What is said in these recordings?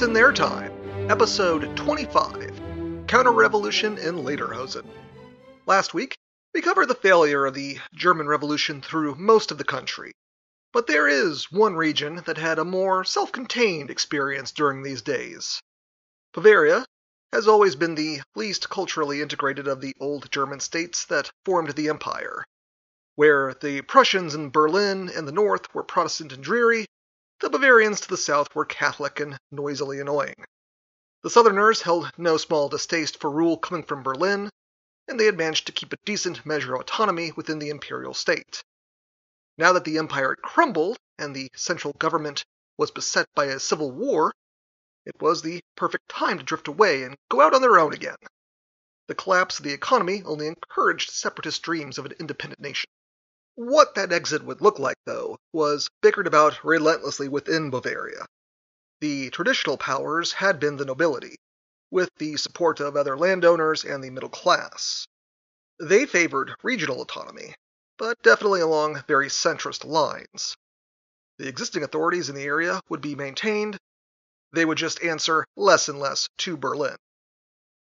In Their Time, Episode 25 Counter Revolution in Lederhosen. Last week, we covered the failure of the German Revolution through most of the country. But there is one region that had a more self contained experience during these days. Bavaria has always been the least culturally integrated of the old German states that formed the empire. Where the Prussians in Berlin and the north were Protestant and dreary, the Bavarians to the south were Catholic and noisily annoying. The Southerners held no small distaste for rule coming from Berlin, and they had managed to keep a decent measure of autonomy within the imperial state. Now that the empire had crumbled and the central government was beset by a civil war, it was the perfect time to drift away and go out on their own again. The collapse of the economy only encouraged separatist dreams of an independent nation. What that exit would look like, though, was bickered about relentlessly within Bavaria. The traditional powers had been the nobility, with the support of other landowners and the middle class. They favored regional autonomy, but definitely along very centrist lines. The existing authorities in the area would be maintained, they would just answer less and less to Berlin.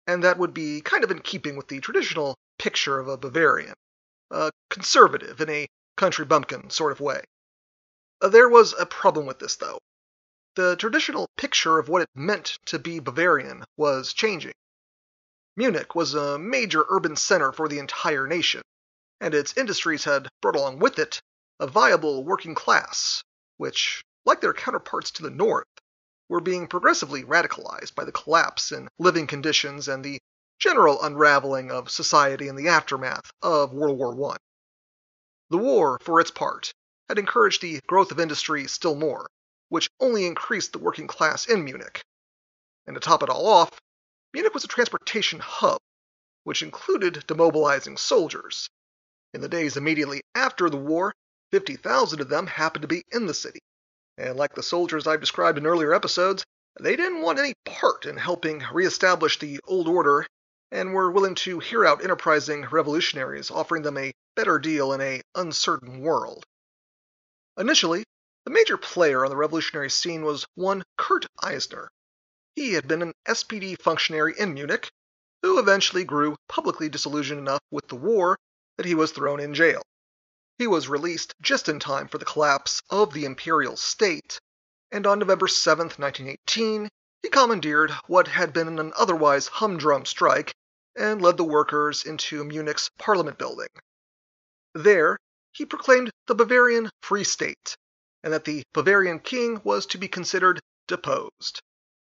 And that would be kind of in keeping with the traditional picture of a Bavarian a conservative in a country bumpkin sort of way. Uh, there was a problem with this, though. The traditional picture of what it meant to be Bavarian was changing. Munich was a major urban center for the entire nation, and its industries had brought along with it a viable working class, which, like their counterparts to the north, were being progressively radicalized by the collapse in living conditions and the general unraveling of society in the aftermath of World War I. The war, for its part, had encouraged the growth of industry still more, which only increased the working class in Munich. And to top it all off, Munich was a transportation hub, which included demobilizing soldiers. In the days immediately after the war, 50,000 of them happened to be in the city. And like the soldiers I've described in earlier episodes, they didn't want any part in helping reestablish the old order and were willing to hear out enterprising revolutionaries offering them a better deal in a uncertain world. Initially, the major player on the revolutionary scene was one Kurt Eisner. He had been an SPD functionary in Munich, who eventually grew publicly disillusioned enough with the war that he was thrown in jail. He was released just in time for the collapse of the imperial state, and on November 7, 1918, he commandeered what had been an otherwise humdrum strike and led the workers into Munich's Parliament building. There, he proclaimed the Bavarian Free State, and that the Bavarian king was to be considered deposed.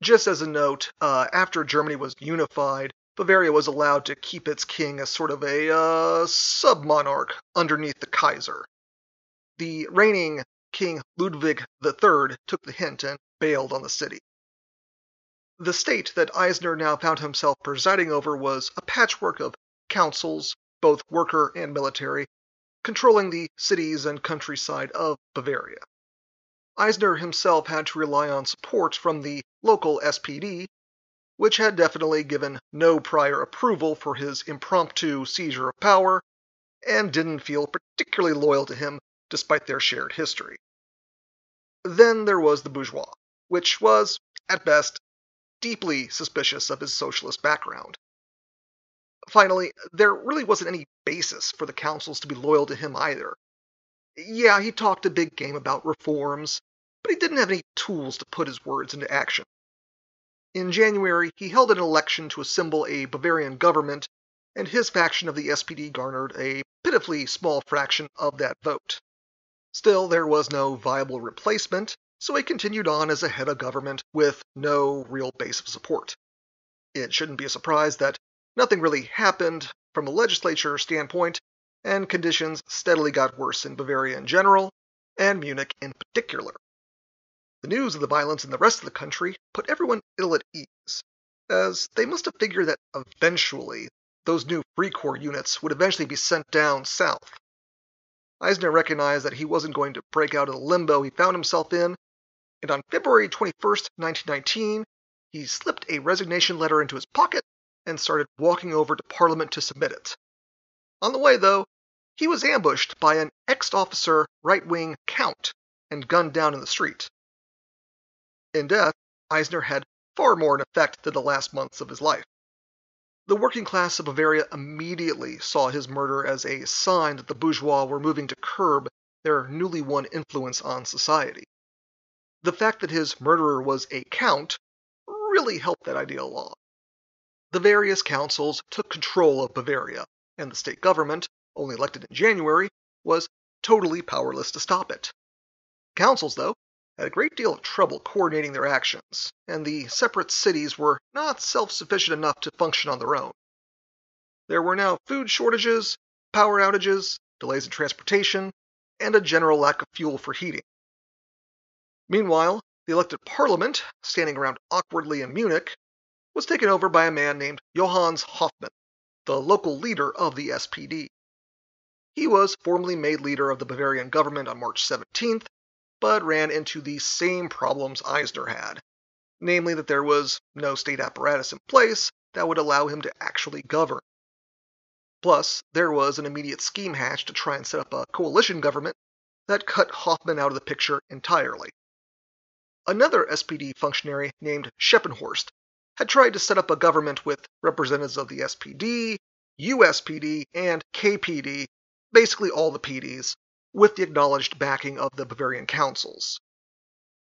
Just as a note, uh, after Germany was unified, Bavaria was allowed to keep its king as sort of a uh, sub monarch underneath the Kaiser. The reigning King Ludwig III took the hint and bailed on the city. The state that Eisner now found himself presiding over was a patchwork of councils, both worker and military, controlling the cities and countryside of Bavaria. Eisner himself had to rely on support from the local SPD, which had definitely given no prior approval for his impromptu seizure of power and didn't feel particularly loyal to him despite their shared history. Then there was the bourgeois, which was, at best, deeply suspicious of his socialist background. Finally, there really wasn't any basis for the councils to be loyal to him either. Yeah, he talked a big game about reforms, but he didn't have any tools to put his words into action. In January, he held an election to assemble a Bavarian government, and his faction of the SPD garnered a pitifully small fraction of that vote. Still, there was no viable replacement, so he continued on as a head of government with no real base of support. It shouldn't be a surprise that nothing really happened from a legislature standpoint, and conditions steadily got worse in Bavaria in general, and Munich in particular. The news of the violence in the rest of the country put everyone ill at ease, as they must have figured that eventually those new Free Corps units would eventually be sent down south. Eisner recognized that he wasn't going to break out of the limbo he found himself in and on February 21, 1919, he slipped a resignation letter into his pocket and started walking over to Parliament to submit it. On the way, though, he was ambushed by an ex officer right wing count and gunned down in the street. In death, Eisner had far more effect than the last months of his life. The working class of Bavaria immediately saw his murder as a sign that the bourgeois were moving to curb their newly won influence on society. The fact that his murderer was a count really helped that idea along. The various councils took control of Bavaria, and the state government, only elected in January, was totally powerless to stop it. Councils, though, had a great deal of trouble coordinating their actions, and the separate cities were not self sufficient enough to function on their own. There were now food shortages, power outages, delays in transportation, and a general lack of fuel for heating. Meanwhile, the elected parliament, standing around awkwardly in Munich, was taken over by a man named Johannes Hoffmann, the local leader of the SPD. He was formally made leader of the Bavarian government on March 17th but ran into the same problems Eisner had, namely that there was no state apparatus in place that would allow him to actually govern. Plus, there was an immediate scheme hatched to try and set up a coalition government that cut Hoffmann out of the picture entirely. Another SPD functionary named Schneppenhorst had tried to set up a government with representatives of the SPD, USPD, and KPD, basically all the PDs, with the acknowledged backing of the Bavarian councils.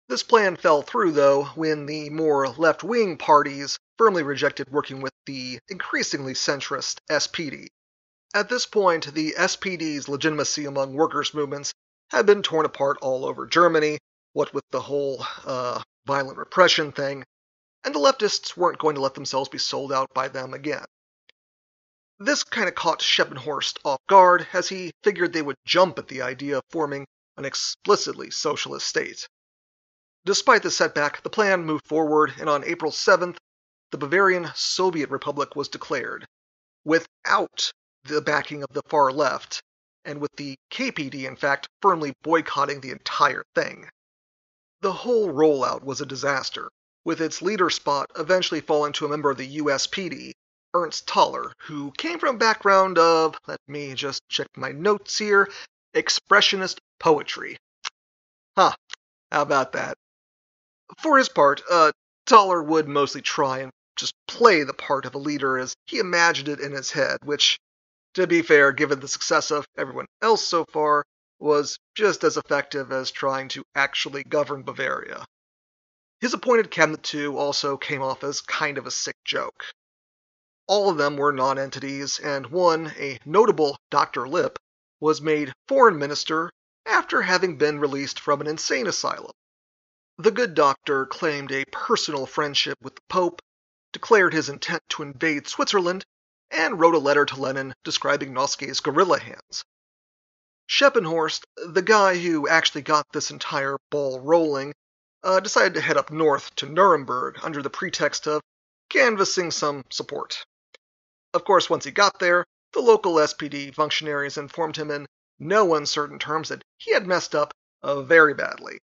This plan fell through, though, when the more left wing parties firmly rejected working with the increasingly centrist SPD. At this point, the SPD's legitimacy among workers' movements had been torn apart all over Germany, what with the whole uh, violent repression thing, and the leftists weren't going to let themselves be sold out by them again. This kind of caught Schneppenhorst off guard, as he figured they would jump at the idea of forming an explicitly socialist state. Despite the setback, the plan moved forward, and on April 7th, the Bavarian Soviet Republic was declared, without the backing of the far left, and with the KPD, in fact, firmly boycotting the entire thing. The whole rollout was a disaster, with its leader spot eventually falling to a member of the USPD, Ernst Toller, who came from a background of, let me just check my notes here, expressionist poetry. Huh, how about that? For his part, uh, Toller would mostly try and just play the part of a leader as he imagined it in his head, which, to be fair, given the success of everyone else so far, was just as effective as trying to actually govern Bavaria. His appointed cabinet, too, also came off as kind of a sick joke. All of them were nonentities, and one, a notable Dr. Lipp, was made foreign minister after having been released from an insane asylum. The good doctor claimed a personal friendship with the Pope, declared his intent to invade Switzerland, and wrote a letter to Lenin describing Noske's gorilla hands. Schneppenhorst, the guy who actually got this entire ball rolling, uh, decided to head up north to Nuremberg under the pretext of canvassing some support. Of course, once he got there, the local SPD functionaries informed him in no uncertain terms that he had messed up uh, very badly,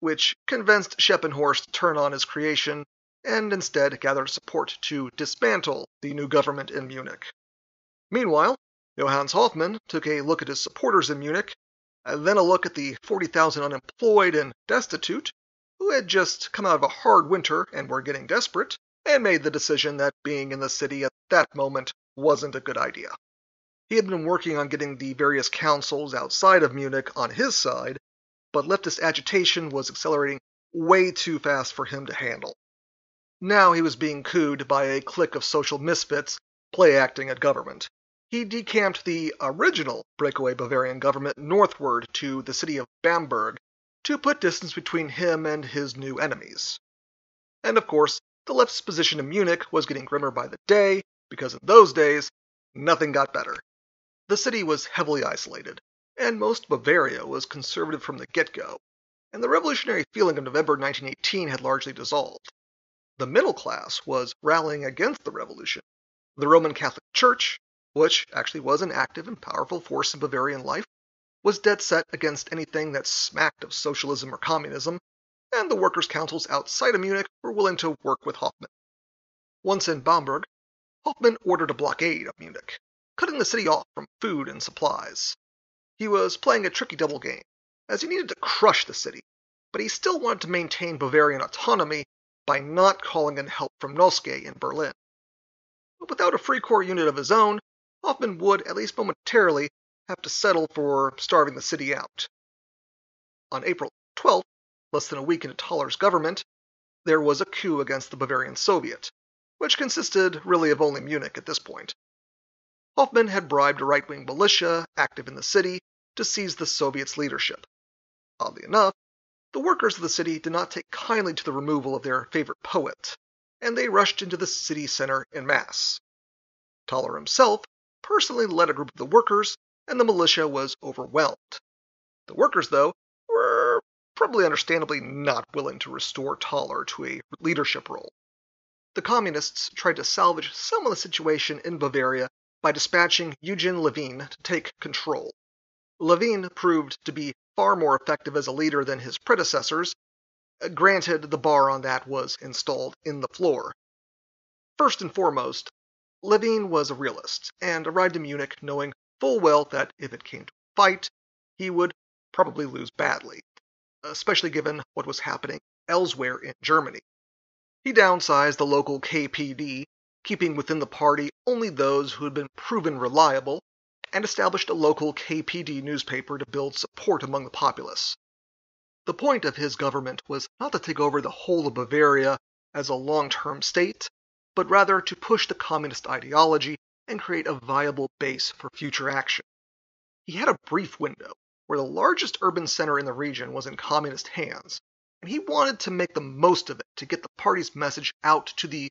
which convinced Schneppenhorst to turn on his creation and instead gather support to dismantle the new government in Munich. Meanwhile, Johannes Hoffmann took a look at his supporters in Munich, and then a look at the 40,000 unemployed and destitute who had just come out of a hard winter and were getting desperate, and made the decision that being in the city at that moment wasn't a good idea. He had been working on getting the various councils outside of Munich on his side, but leftist agitation was accelerating way too fast for him to handle. Now he was being cooed by a clique of social misfits play acting at government. He decamped the original breakaway Bavarian government northward to the city of Bamberg to put distance between him and his new enemies. And of course, the left's position in Munich was getting grimmer by the day, because in those days, nothing got better. The city was heavily isolated, and most Bavaria was conservative from the get go, and the revolutionary feeling of November 1918 had largely dissolved. The middle class was rallying against the revolution. The Roman Catholic Church, which actually was an active and powerful force in Bavarian life, was dead set against anything that smacked of socialism or communism, and the workers' councils outside of Munich were willing to work with Hoffmann. Once in Bamberg, Hoffmann ordered a blockade of Munich, cutting the city off from food and supplies. He was playing a tricky double game, as he needed to crush the city, but he still wanted to maintain Bavarian autonomy by not calling in help from Noske in Berlin. But without a Free Corps unit of his own, Hoffmann would, at least momentarily, have to settle for starving the city out. On April 12th, less than a week into Toller's government, there was a coup against the Bavarian Soviet, which consisted really of only Munich at this point. Hoffmann had bribed a right wing militia active in the city to seize the Soviet's leadership. Oddly enough, the workers of the city did not take kindly to the removal of their favorite poet, and they rushed into the city center in mass. Toller himself personally led a group of the workers, and the militia was overwhelmed. The workers, though, were probably understandably not willing to restore Toller to a leadership role. The communists tried to salvage some of the situation in Bavaria by dispatching Eugen Leviné to take control. Leviné proved to be far more effective as a leader than his predecessors. Granted, the bar on that was installed in the floor. First and foremost, Leviné was a realist and arrived in Munich knowing full well that if it came to a fight, he would probably lose badly, especially given what was happening elsewhere in Germany. He downsized the local KPD, keeping within the party only those who had been proven reliable, and established a local KPD newspaper to build support among the populace. The point of his government was not to take over the whole of Bavaria as a long term state, but rather to push the communist ideology and create a viable base for future action. He had a brief window where the largest urban center in the region was in communist hands, and he wanted to make the most of it to get the party's message out to the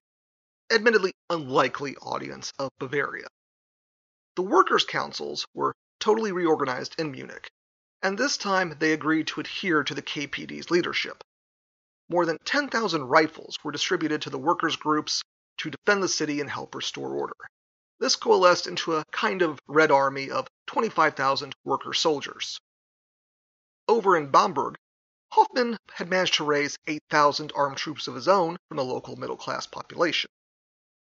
admittedly unlikely audience of Bavaria. The workers' councils were totally reorganized in Munich, and this time they agreed to adhere to the KPD's leadership. More than 10,000 rifles were distributed to the workers' groups to defend the city and help restore order. This coalesced into a kind of Red Army of 25,000 worker soldiers. Over in Bamberg, Hoffmann had managed to raise 8,000 armed troops of his own from the local middle class population.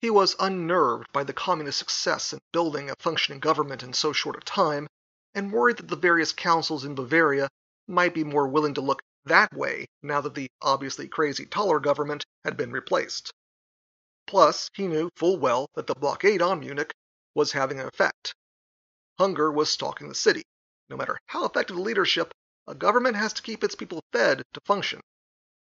He was unnerved by the communist success in building a functioning government in so short a time, and worried that the various councils in Bavaria might be more willing to look that way now that the obviously crazy Toller government had been replaced. Plus, he knew full well that the blockade on Munich was having an effect. Hunger was stalking the city. No matter how effective the leadership, a government has to keep its people fed to function.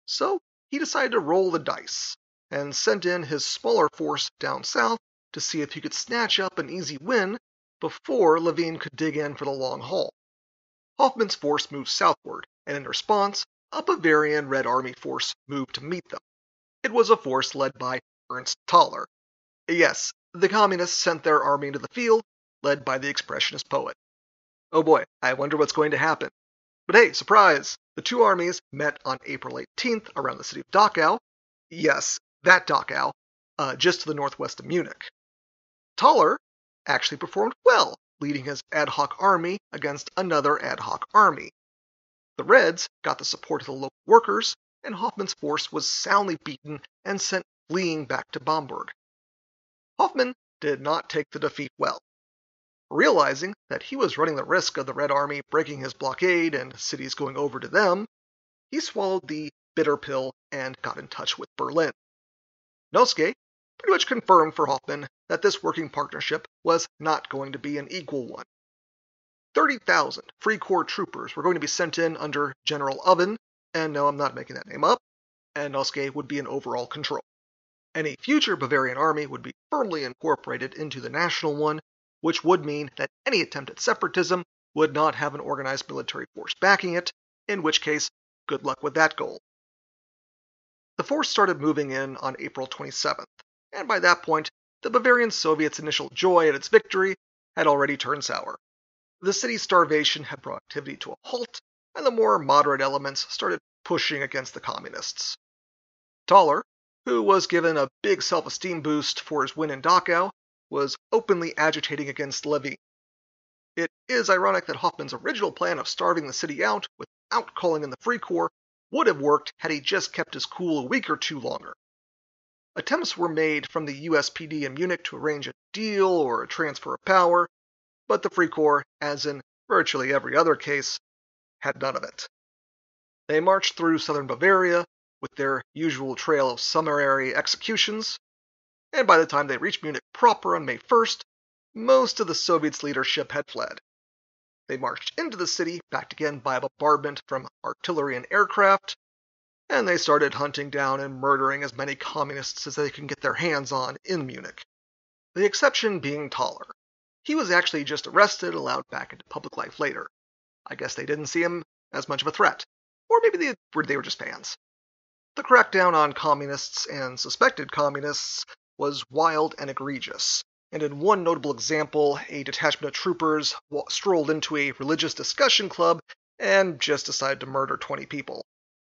So he decided to roll the dice and sent in his smaller force down south to see if he could snatch up an easy win before Leviné could dig in for the long haul. Hoffmann's force moved southward, and in response, a Bavarian Red Army force moved to meet them. It was a force led by Ernst Toller. Yes, the communists sent their army into the field, led by the expressionist poet. Oh boy, I wonder what's going to happen. But hey, surprise! The two armies met on April 18th around the city of Dachau. Yes, that Dachau, uh, just to the northwest of Munich. Toller actually performed well, leading his ad hoc army against another ad hoc army. The Reds got the support of the local workers, and Hoffmann's force was soundly beaten and sent fleeing back to Bamberg. Hoffmann did not take the defeat well. Realizing that he was running the risk of the Red Army breaking his blockade and cities going over to them, he swallowed the bitter pill and got in touch with Berlin. Noske pretty much confirmed for Hoffmann that this working partnership was not going to be an equal one. 30,000 Free Corps troopers were going to be sent in under General Oven, and no, I'm not making that name up, and Noske would be in overall control. Any future Bavarian army would be firmly incorporated into the national one, which would mean that any attempt at separatism would not have an organized military force backing it, in which case, good luck with that goal. The force started moving in on April 27th, and by that point, the Bavarian Soviets' initial joy at its victory had already turned sour. The city's starvation had brought activity to a halt, and the more moderate elements started pushing against the communists. Toller, who was given a big self esteem boost for his win in Dachau, was openly agitating against Leviné. It is ironic that Hoffmann's original plan of starving the city out without calling in the Free Corps would have worked had he just kept his cool a week or two longer. Attempts were made from the USPD in Munich to arrange a deal or a transfer of power, but the Free Corps, as in virtually every other case, had none of it. They marched through southern Bavaria, with their usual trail of summary executions, and by the time they reached Munich proper on May 1st, most of the Soviets' leadership had fled. They marched into the city, backed again by a bombardment from artillery and aircraft, and they started hunting down and murdering as many communists as they could get their hands on in Munich. The exception being Toller. He was actually just arrested and allowed back into public life later. I guess they didn't see him as much of a threat, or maybe they were, they were just fans. The crackdown on communists and suspected communists was wild and egregious, and in one notable example, a detachment of troopers strolled into a religious discussion club and just decided to murder 20 people.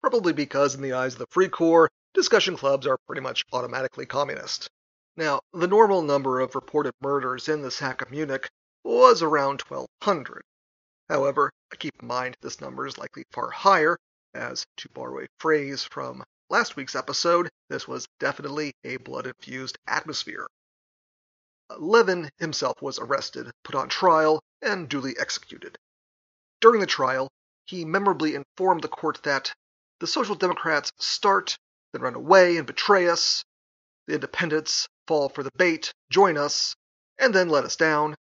Probably because, in the eyes of the Free Corps, discussion clubs are pretty much automatically communist. Now, the normal number of reported murders in the sack of Munich was around 1,200. However, keep in mind this number is likely far higher, as, to borrow a phrase from last week's episode, this was definitely a blood infused atmosphere. Leviné himself was arrested, put on trial, and duly executed. During the trial, he memorably informed the court that the Social Democrats start, then run away and betray us. The Independents fall for the bait, join us, and then let us down.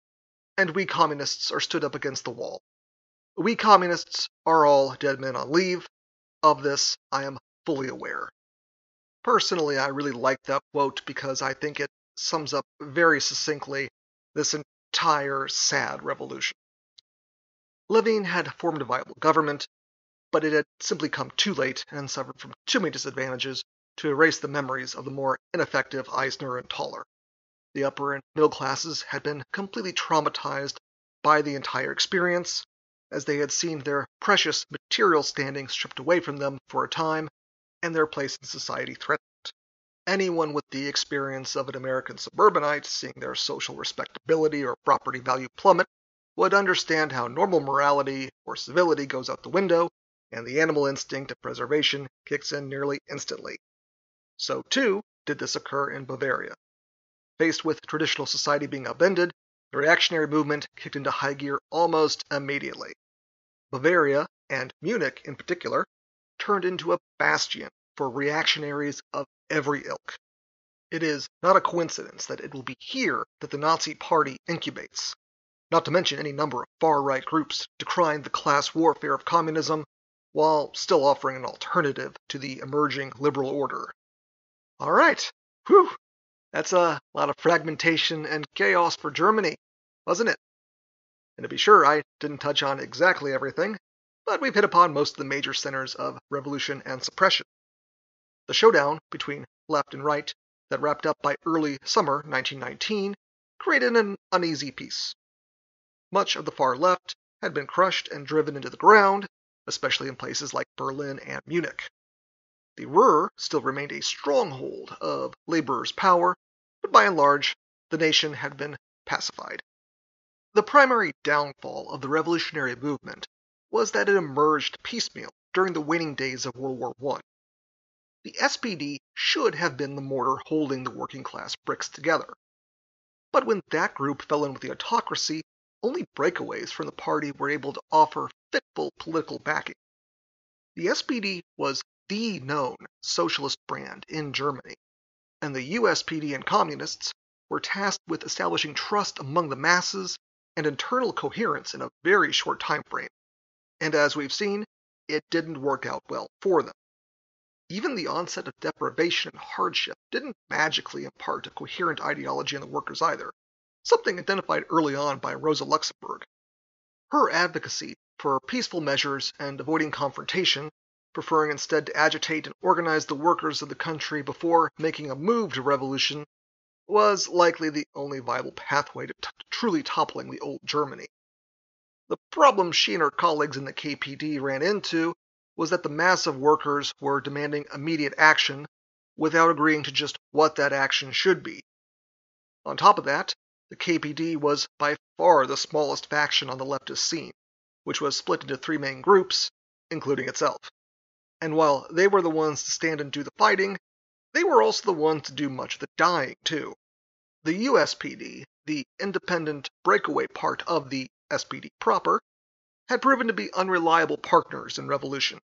And we communists are stood up against the wall. We communists are all dead men on leave. Of this, I am fully aware. Personally, I really like that quote because I think it sums up very succinctly this entire sad revolution. Leviné had formed a viable government, but it had simply come too late and suffered from too many disadvantages to erase the memories of the more ineffective Eisner and Toller. The upper and middle classes had been completely traumatized by the entire experience, as they had seen their precious material standing stripped away from them for a time and their place in society threatened. Anyone with the experience of an American suburbanite seeing their social respectability or property value plummet would understand how normal morality or civility goes out the window and the animal instinct of preservation kicks in nearly instantly. So, too, did this occur in Bavaria. Faced with traditional society being upended, the reactionary movement kicked into high gear almost immediately. Bavaria, and Munich in particular, turned into a bastion for reactionaries of every ilk. It is not a coincidence that it will be here that the Nazi Party incubates, not to mention any number of far right groups decrying the class warfare of communism while still offering an alternative to the emerging liberal order. All right, whew, that's a lot of fragmentation and chaos for Germany, wasn't it? And to be sure, I didn't touch on exactly everything, but we've hit upon most of the major centers of revolution and suppression. The showdown between left and right that wrapped up by early summer 1919 created an uneasy peace. Much of the far left had been crushed and driven into the ground, especially in places like Berlin and Munich. The Ruhr still remained a stronghold of laborers' power, but by and large, the nation had been pacified. The primary downfall of the revolutionary movement was that it emerged piecemeal during the waning days of World War I. The SPD should have been the mortar holding the working class bricks together. But when that group fell in with the autocracy, only breakaways from the party were able to offer fitful political backing. The SPD was the known socialist brand in Germany, and the USPD and communists were tasked with establishing trust among the masses and internal coherence in a very short time frame. And as we've seen, it didn't work out well for them. Even the onset of deprivation and hardship didn't magically impart a coherent ideology in the workers either, something identified early on by Rosa Luxemburg. Her advocacy for peaceful measures and avoiding confrontation, preferring instead to agitate and organize the workers of the country before making a move to revolution, was likely the only viable pathway to t- truly toppling the old Germany. The problem she and her colleagues in the KPD ran into was that the mass of workers were demanding immediate action without agreeing to just what that action should be. On top of that, the KPD was by far the smallest faction on the leftist scene, which was split into three main groups, including itself. And while they were the ones to stand and do the fighting, they were also the ones to do much of the dying, too. The USPD, the independent breakaway part of the SPD proper, had proven to be unreliable partners in revolution,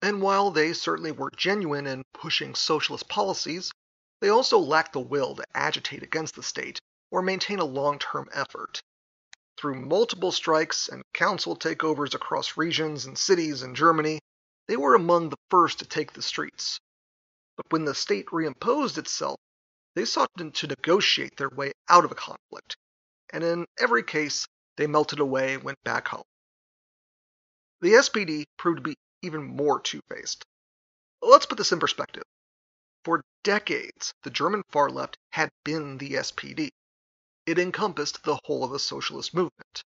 And while they certainly were genuine in pushing socialist policies, they also lacked the will to agitate against the state or maintain a long term effort. Through multiple strikes and council takeovers across regions and cities in Germany, they were among the first to take the streets. But when the state reimposed itself, they sought to negotiate their way out of a conflict, and in every case, they melted away and went back home. The SPD proved to be even more two faced. Let's put this in perspective. For decades, the German far left had been the SPD. It encompassed the whole of the socialist movement.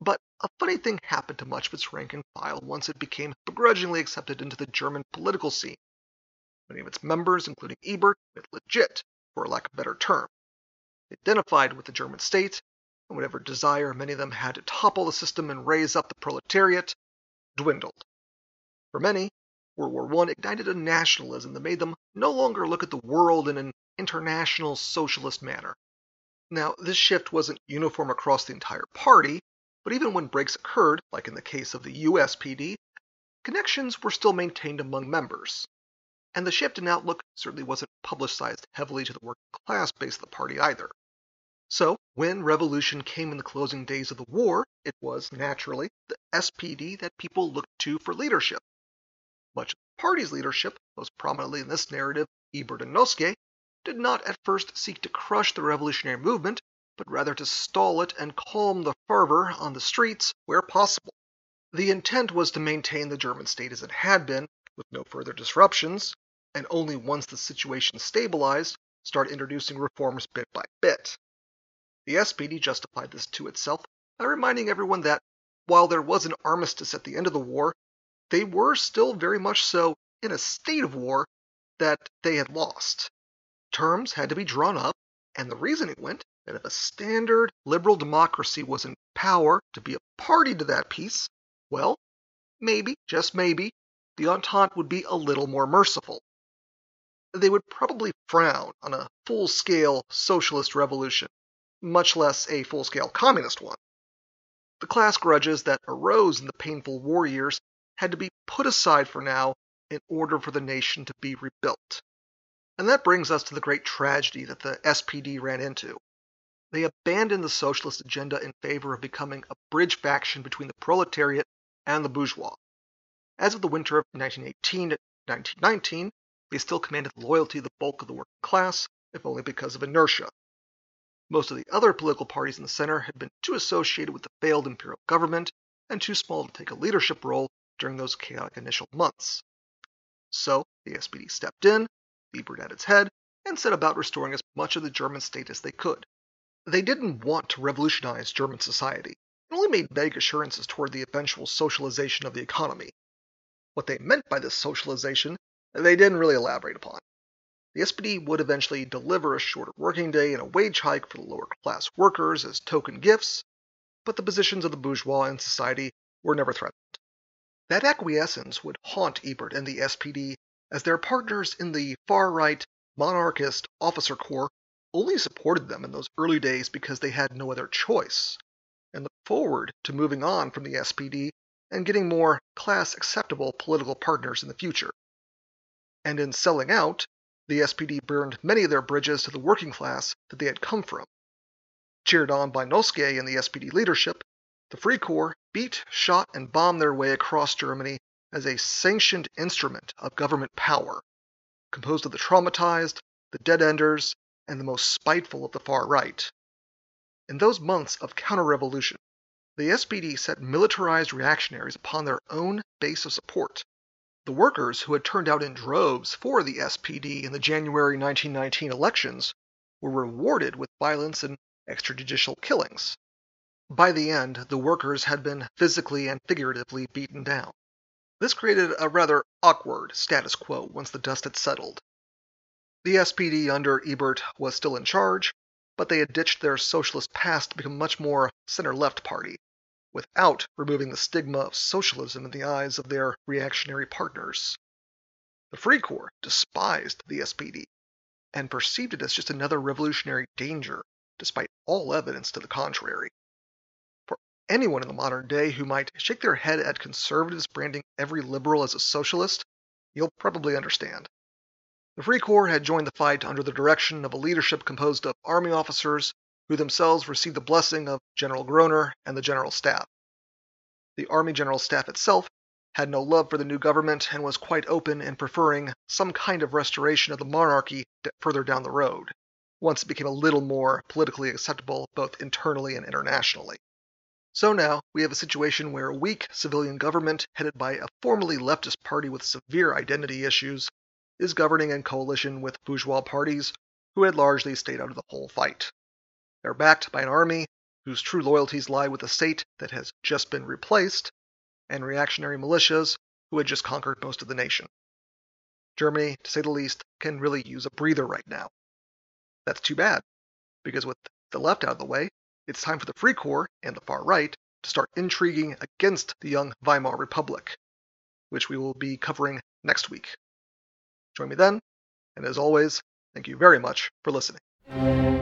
But a funny thing happened to much of its rank and file once it became begrudgingly accepted into the German political scene. Many of its members, including Ebert, went legit, for lack of a better term. They identified with the German state, and whatever desire many of them had to topple the system and raise up the proletariat dwindled. For many, World War I ignited a nationalism that made them no longer look at the world in an international socialist manner. Now, this shift wasn't uniform across the entire party, but even when breaks occurred, like in the case of the USPD, connections were still maintained among members. And the shift in outlook certainly wasn't publicized heavily to the working class base of the party either. So, when revolution came in the closing days of the war, it was, naturally, the SPD that people looked to for leadership. Much of the party's leadership, most prominently in this narrative Ebert and Noske, did not at first seek to crush the revolutionary movement, but rather to stall it and calm the fervor on the streets where possible. The intent was to maintain the German state as it had been, with no further disruptions, and only once the situation stabilized, start introducing reforms bit by bit. The SPD justified this to itself by reminding everyone that, while there was an armistice at the end of the war, they were still very much so in a state of war that they had lost. Terms had to be drawn up, and the reasoning went that if a standard liberal democracy was in power to be a party to that peace, well, maybe, just maybe, the Entente would be a little more merciful. They would probably frown on a full scale socialist revolution much less a full scale communist one. The class grudges that arose in the painful war years had to be put aside for now in order for the nation to be rebuilt. And that brings us to the great tragedy that the SPD ran into. They abandoned the socialist agenda in favor of becoming a bridge faction between the proletariat and the bourgeois. As of the winter of 1918 to 1919, they still commanded the loyalty of the bulk of the working class, if only because of inertia. Most of the other political parties in the center had been too associated with the failed imperial government and too small to take a leadership role during those chaotic initial months. So the SPD stepped in, Ebert at its head, and set about restoring as much of the German state as they could. They didn't want to revolutionize German society, and only made vague assurances toward the eventual socialization of the economy. What they meant by this socialization, they didn't really elaborate upon. The SPD would eventually deliver a shorter working day and a wage hike for the lower class workers as token gifts, but the positions of the bourgeois in society were never threatened. That acquiescence would haunt Ebert and the SPD as their partners in the far right monarchist officer corps only supported them in those early days because they had no other choice, and looked forward to moving on from the SPD and getting more class acceptable political partners in the future. And in selling out, the SPD burned many of their bridges to the working class that they had come from. Cheered on by Noske and the SPD leadership, the Free Corps beat, shot, and bombed their way across Germany as a sanctioned instrument of government power, composed of the traumatized, the dead enders, and the most spiteful of the far right. In those months of counter revolution, the SPD set militarized reactionaries upon their own base of support the workers who had turned out in droves for the SPD in the January 1919 elections were rewarded with violence and extrajudicial killings. By the end, the workers had been physically and figuratively beaten down. This created a rather awkward status quo once the dust had settled. The SPD under Ebert was still in charge, but they had ditched their socialist past to become much more center left party, without removing the stigma of socialism in the eyes of their reactionary partners. The Free Corps despised the SPD and perceived it as just another revolutionary danger, despite all evidence to the contrary. For anyone in the modern day who might shake their head at conservatives branding every liberal as a socialist, you'll probably understand. The Free Corps had joined the fight under the direction of a leadership composed of Army officers who themselves received the blessing of General Groener and the General Staff. The Army General Staff itself had no love for the new government and was quite open in preferring some kind of restoration of the monarchy further down the road, once it became a little more politically acceptable both internally and internationally. So now we have a situation where a weak civilian government, headed by a formerly leftist party with severe identity issues, is governing in coalition with bourgeois parties who had largely stayed out of the whole fight. They're backed by an army whose true loyalties lie with a state that has just been replaced, and reactionary militias who had just conquered most of the nation. Germany, to say the least, can really use a breather right now. That's too bad, because with the left out of the way, it's time for the Free Corps and the far right to start intriguing against the young Weimar Republic, which we will be covering next week. Join me then, and as always, thank you very much for listening.